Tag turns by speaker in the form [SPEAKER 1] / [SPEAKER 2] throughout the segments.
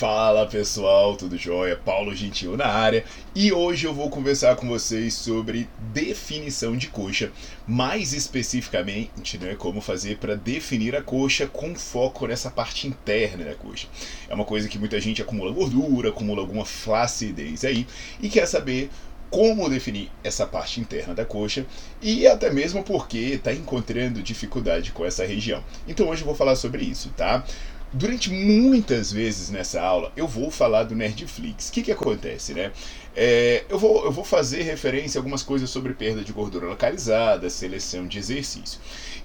[SPEAKER 1] Fala pessoal, tudo jóia? Paulo Gentil na área e hoje eu vou conversar com vocês sobre definição de coxa, mais especificamente, né, como fazer para definir a coxa com foco nessa parte interna da coxa. É uma coisa que muita gente acumula gordura, acumula alguma flacidez aí e quer saber como definir essa parte interna da coxa e até mesmo porque está encontrando dificuldade com essa região. Então hoje eu vou falar sobre isso, tá? Durante muitas vezes nessa aula eu vou falar do Nerdflix. O que, que acontece, né? É, eu, vou, eu vou fazer referência a algumas coisas sobre perda de gordura localizada, seleção de exercício.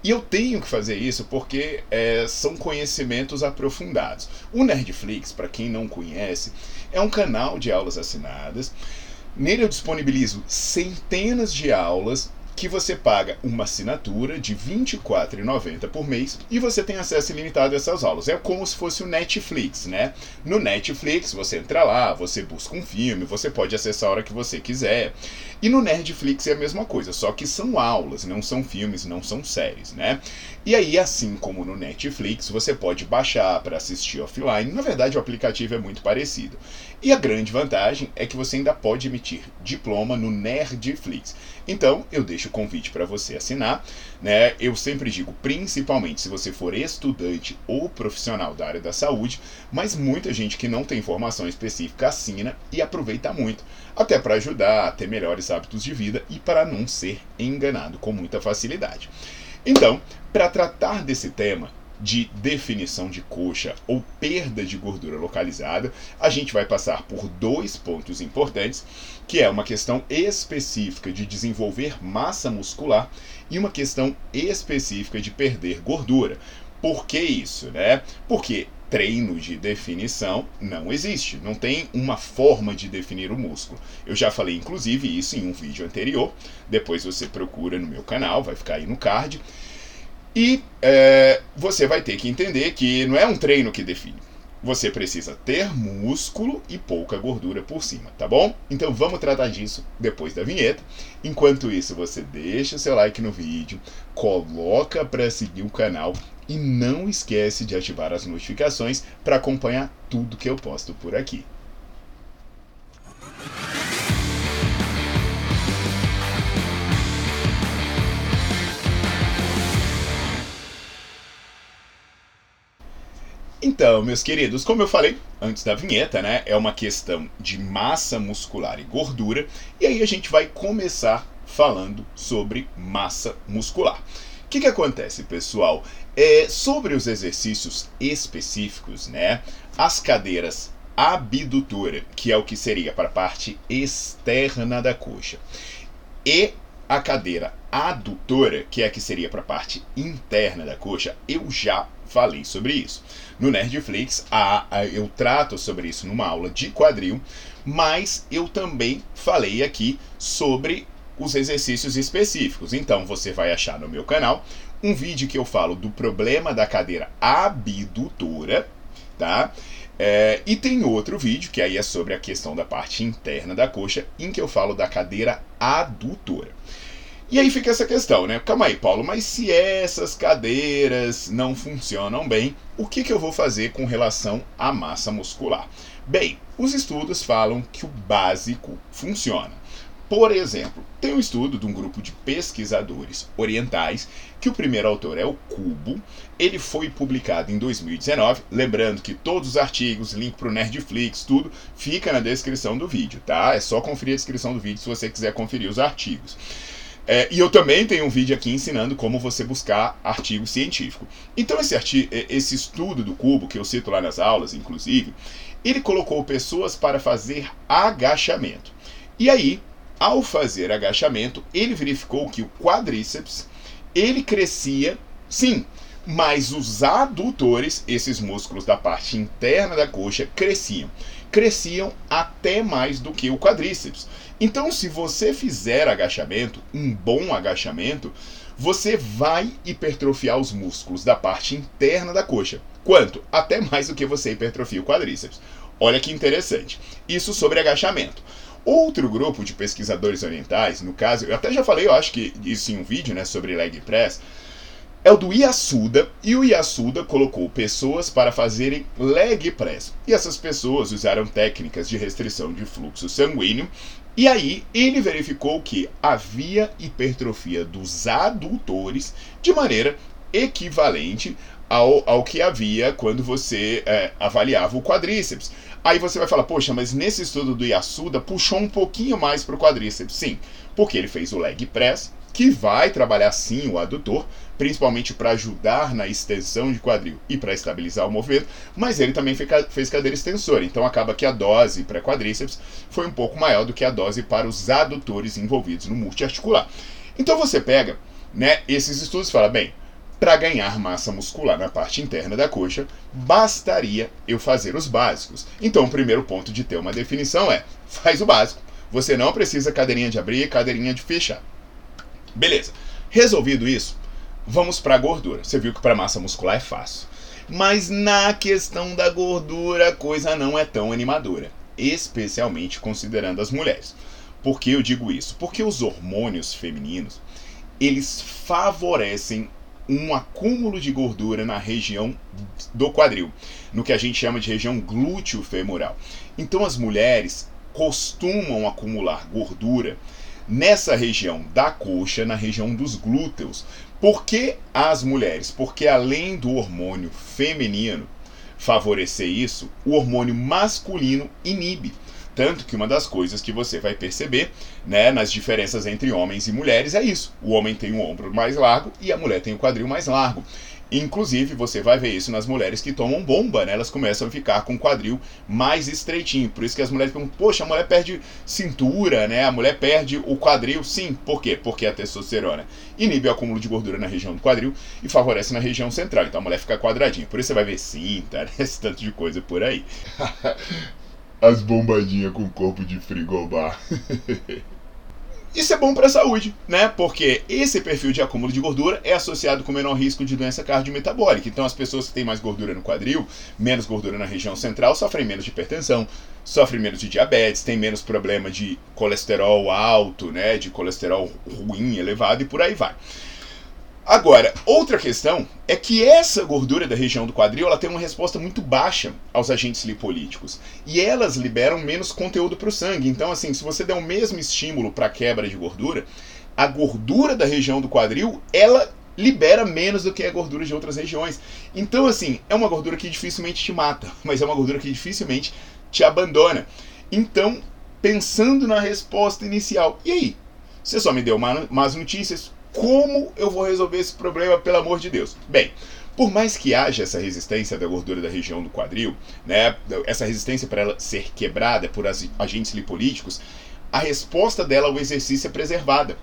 [SPEAKER 1] E eu tenho que fazer isso porque é, são conhecimentos aprofundados. O Nerdflix, para quem não conhece, é um canal de aulas assinadas. Nele eu disponibilizo centenas de aulas que você paga uma assinatura de R$ 24,90 por mês e você tem acesso ilimitado a essas aulas. É como se fosse o Netflix, né? No Netflix, você entra lá, você busca um filme, você pode acessar a hora que você quiser. E no Nerdflix é a mesma coisa, só que são aulas, não são filmes, não são séries, né? E aí, assim como no Netflix, você pode baixar para assistir offline. Na verdade, o aplicativo é muito parecido. E a grande vantagem é que você ainda pode emitir diploma no Nerdflix. Então, eu deixo o convite para você assinar. Né? Eu sempre digo, principalmente se você for estudante ou profissional da área da saúde, mas muita gente que não tem formação específica assina e aproveita muito, até para ajudar a ter melhores hábitos de vida e para não ser enganado com muita facilidade. Então, para tratar desse tema, de definição de coxa ou perda de gordura localizada, a gente vai passar por dois pontos importantes, que é uma questão específica de desenvolver massa muscular e uma questão específica de perder gordura. Por que isso, né? Porque treino de definição não existe, não tem uma forma de definir o músculo. Eu já falei inclusive isso em um vídeo anterior, depois você procura no meu canal, vai ficar aí no card. E é, você vai ter que entender que não é um treino que define. Você precisa ter músculo e pouca gordura por cima, tá bom? Então vamos tratar disso depois da vinheta. Enquanto isso, você deixa o seu like no vídeo, coloca para seguir o canal e não esquece de ativar as notificações para acompanhar tudo que eu posto por aqui. Então, meus queridos, como eu falei antes da vinheta, né, é uma questão de massa muscular e gordura, e aí a gente vai começar falando sobre massa muscular. O que, que acontece, pessoal? É, sobre os exercícios específicos, né, as cadeiras abdutora, que é o que seria para a parte externa da coxa, e a cadeira adutora, que é a que seria para a parte interna da coxa, eu já falei sobre isso. No Nerdflix, a, a, eu trato sobre isso numa aula de quadril, mas eu também falei aqui sobre os exercícios específicos. Então você vai achar no meu canal um vídeo que eu falo do problema da cadeira abdutora, tá? É, e tem outro vídeo que aí é sobre a questão da parte interna da coxa, em que eu falo da cadeira adutora. E aí fica essa questão, né? Calma aí, Paulo, mas se essas cadeiras não funcionam bem, o que, que eu vou fazer com relação à massa muscular? Bem, os estudos falam que o básico funciona. Por exemplo, tem um estudo de um grupo de pesquisadores orientais, que o primeiro autor é o Cubo. Ele foi publicado em 2019. Lembrando que todos os artigos, link para o Nerdflix, tudo, fica na descrição do vídeo, tá? É só conferir a descrição do vídeo se você quiser conferir os artigos. É, e eu também tenho um vídeo aqui ensinando como você buscar artigo científico. Então, esse, artigo, esse estudo do cubo, que eu cito lá nas aulas, inclusive, ele colocou pessoas para fazer agachamento. E aí, ao fazer agachamento, ele verificou que o quadríceps ele crescia, sim, mas os adutores, esses músculos da parte interna da coxa, cresciam. Cresciam até mais do que o quadríceps. Então, se você fizer agachamento, um bom agachamento, você vai hipertrofiar os músculos da parte interna da coxa. Quanto? Até mais do que você hipertrofia o quadríceps. Olha que interessante. Isso sobre agachamento. Outro grupo de pesquisadores orientais, no caso, eu até já falei, eu acho que isso em um vídeo, né, sobre leg press, é o do Yasuda, e o Yasuda colocou pessoas para fazerem leg press. E essas pessoas usaram técnicas de restrição de fluxo sanguíneo, e aí ele verificou que havia hipertrofia dos adutores de maneira equivalente ao, ao que havia quando você é, avaliava o quadríceps. Aí você vai falar, poxa, mas nesse estudo do Yasuda puxou um pouquinho mais para o quadríceps. Sim, porque ele fez o leg press, que vai trabalhar sim o adutor, principalmente para ajudar na extensão de quadril e para estabilizar o movimento, mas ele também fez cadeira extensora, então acaba que a dose para quadríceps foi um pouco maior do que a dose para os adutores envolvidos no multiarticular. Então você pega né, esses estudos e fala, bem, para ganhar massa muscular na parte interna da coxa, bastaria eu fazer os básicos. Então, o primeiro ponto de ter uma definição é: faz o básico. Você não precisa cadeirinha de abrir e cadeirinha de fechar. Beleza. Resolvido isso, vamos para a gordura. Você viu que para massa muscular é fácil. Mas na questão da gordura, a coisa não é tão animadora, especialmente considerando as mulheres. Por que eu digo isso? Porque os hormônios femininos, eles favorecem um acúmulo de gordura na região do quadril, no que a gente chama de região glúteo femoral. Então as mulheres costumam acumular gordura nessa região da coxa, na região dos glúteos. Por que as mulheres? Porque além do hormônio feminino favorecer isso, o hormônio masculino inibe. Tanto que uma das coisas que você vai perceber né, nas diferenças entre homens e mulheres é isso. O homem tem o ombro mais largo e a mulher tem o quadril mais largo. Inclusive, você vai ver isso nas mulheres que tomam bomba, né? Elas começam a ficar com o quadril mais estreitinho. Por isso que as mulheres perguntam, poxa, a mulher perde cintura, né? A mulher perde o quadril. Sim, por quê? Porque a testosterona inibe o acúmulo de gordura na região do quadril e favorece na região central. Então a mulher fica quadradinha. Por isso você vai ver cinta, né? esse tanto de coisa por aí. as bombadinhas com corpo de frigobar. Isso é bom para a saúde, né? Porque esse perfil de acúmulo de gordura é associado com menor risco de doença cardiometabólica. Então, as pessoas que têm mais gordura no quadril, menos gordura na região central, sofrem menos de hipertensão, sofrem menos de diabetes, têm menos problema de colesterol alto, né? De colesterol ruim, elevado e por aí vai. Agora, outra questão é que essa gordura da região do quadril ela tem uma resposta muito baixa aos agentes lipolíticos e elas liberam menos conteúdo para o sangue. Então, assim, se você der o mesmo estímulo para quebra de gordura, a gordura da região do quadril ela libera menos do que a gordura de outras regiões. Então, assim, é uma gordura que dificilmente te mata, mas é uma gordura que dificilmente te abandona. Então, pensando na resposta inicial, e aí? Você só me deu más notícias, como eu vou resolver esse problema, pelo amor de Deus? Bem, por mais que haja essa resistência da gordura da região do quadril, né, essa resistência para ela ser quebrada por agentes lipolíticos, a resposta dela ao exercício é preservada.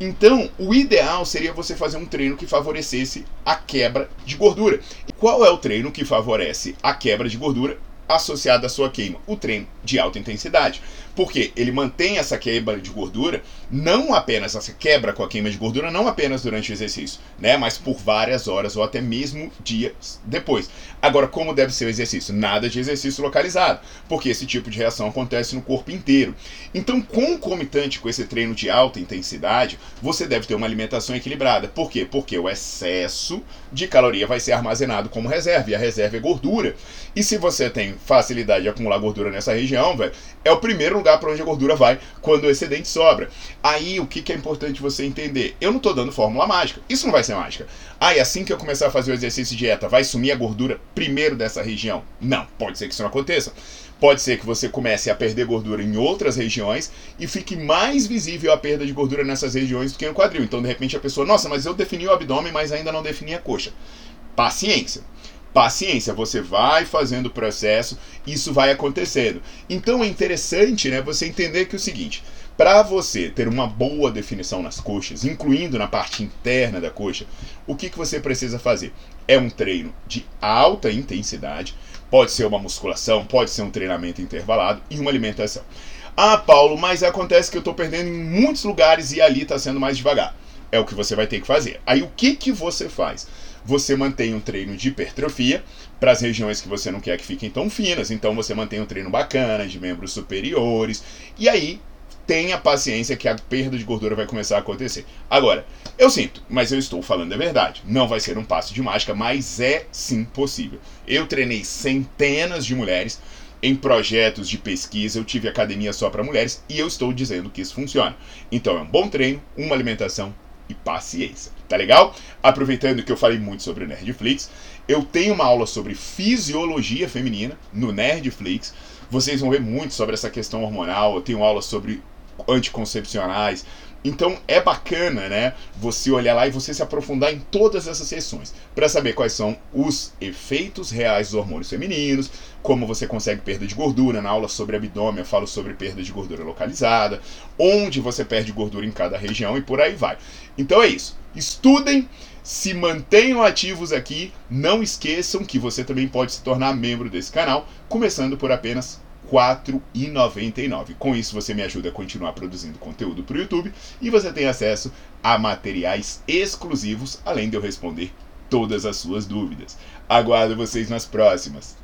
[SPEAKER 1] Então, o ideal seria você fazer um treino que favorecesse a quebra de gordura. E qual é o treino que favorece a quebra de gordura associada à sua queima? O treino de alta intensidade. Porque ele mantém essa quebra de gordura, não apenas essa quebra com a queima de gordura, não apenas durante o exercício, né? Mas por várias horas ou até mesmo dias depois. Agora, como deve ser o exercício? Nada de exercício localizado, porque esse tipo de reação acontece no corpo inteiro. Então, concomitante com esse treino de alta intensidade, você deve ter uma alimentação equilibrada. Por quê? Porque o excesso de caloria vai ser armazenado como reserva, e a reserva é gordura. E se você tem facilidade de acumular gordura nessa região, velho, é o primeiro lugar lugar para onde a gordura vai quando o excedente sobra. Aí o que, que é importante você entender? Eu não estou dando fórmula mágica. Isso não vai ser mágica. Ah, e assim que eu começar a fazer o exercício de dieta, vai sumir a gordura primeiro dessa região? Não, pode ser que isso não aconteça. Pode ser que você comece a perder gordura em outras regiões e fique mais visível a perda de gordura nessas regiões do que no quadril. Então, de repente, a pessoa, nossa, mas eu defini o abdômen, mas ainda não defini a coxa. Paciência. Paciência, você vai fazendo o processo, isso vai acontecendo. Então é interessante né, você entender que é o seguinte: para você ter uma boa definição nas coxas, incluindo na parte interna da coxa, o que, que você precisa fazer? É um treino de alta intensidade, pode ser uma musculação, pode ser um treinamento intervalado e uma alimentação. Ah, Paulo, mas acontece que eu estou perdendo em muitos lugares e ali está sendo mais devagar. É o que você vai ter que fazer. Aí o que, que você faz? Você mantém um treino de hipertrofia para as regiões que você não quer que fiquem tão finas. Então você mantém um treino bacana de membros superiores e aí tenha paciência que a perda de gordura vai começar a acontecer. Agora, eu sinto, mas eu estou falando a verdade. Não vai ser um passo de mágica, mas é sim possível. Eu treinei centenas de mulheres em projetos de pesquisa, eu tive academia só para mulheres e eu estou dizendo que isso funciona. Então é um bom treino, uma alimentação e paciência. Tá legal? Aproveitando que eu falei muito sobre o Nerdflix, eu tenho uma aula sobre fisiologia feminina no Nerdflix. Vocês vão ver muito sobre essa questão hormonal. Eu tenho aula sobre anticoncepcionais, então é bacana, né, você olhar lá e você se aprofundar em todas essas sessões para saber quais são os efeitos reais dos hormônios femininos, como você consegue perda de gordura. Na aula sobre abdômen eu falo sobre perda de gordura localizada, onde você perde gordura em cada região e por aí vai. Então é isso. Estudem, se mantenham ativos aqui, não esqueçam que você também pode se tornar membro desse canal, começando por apenas 4,99. Com isso, você me ajuda a continuar produzindo conteúdo para o YouTube e você tem acesso a materiais exclusivos, além de eu responder todas as suas dúvidas. Aguardo vocês nas próximas.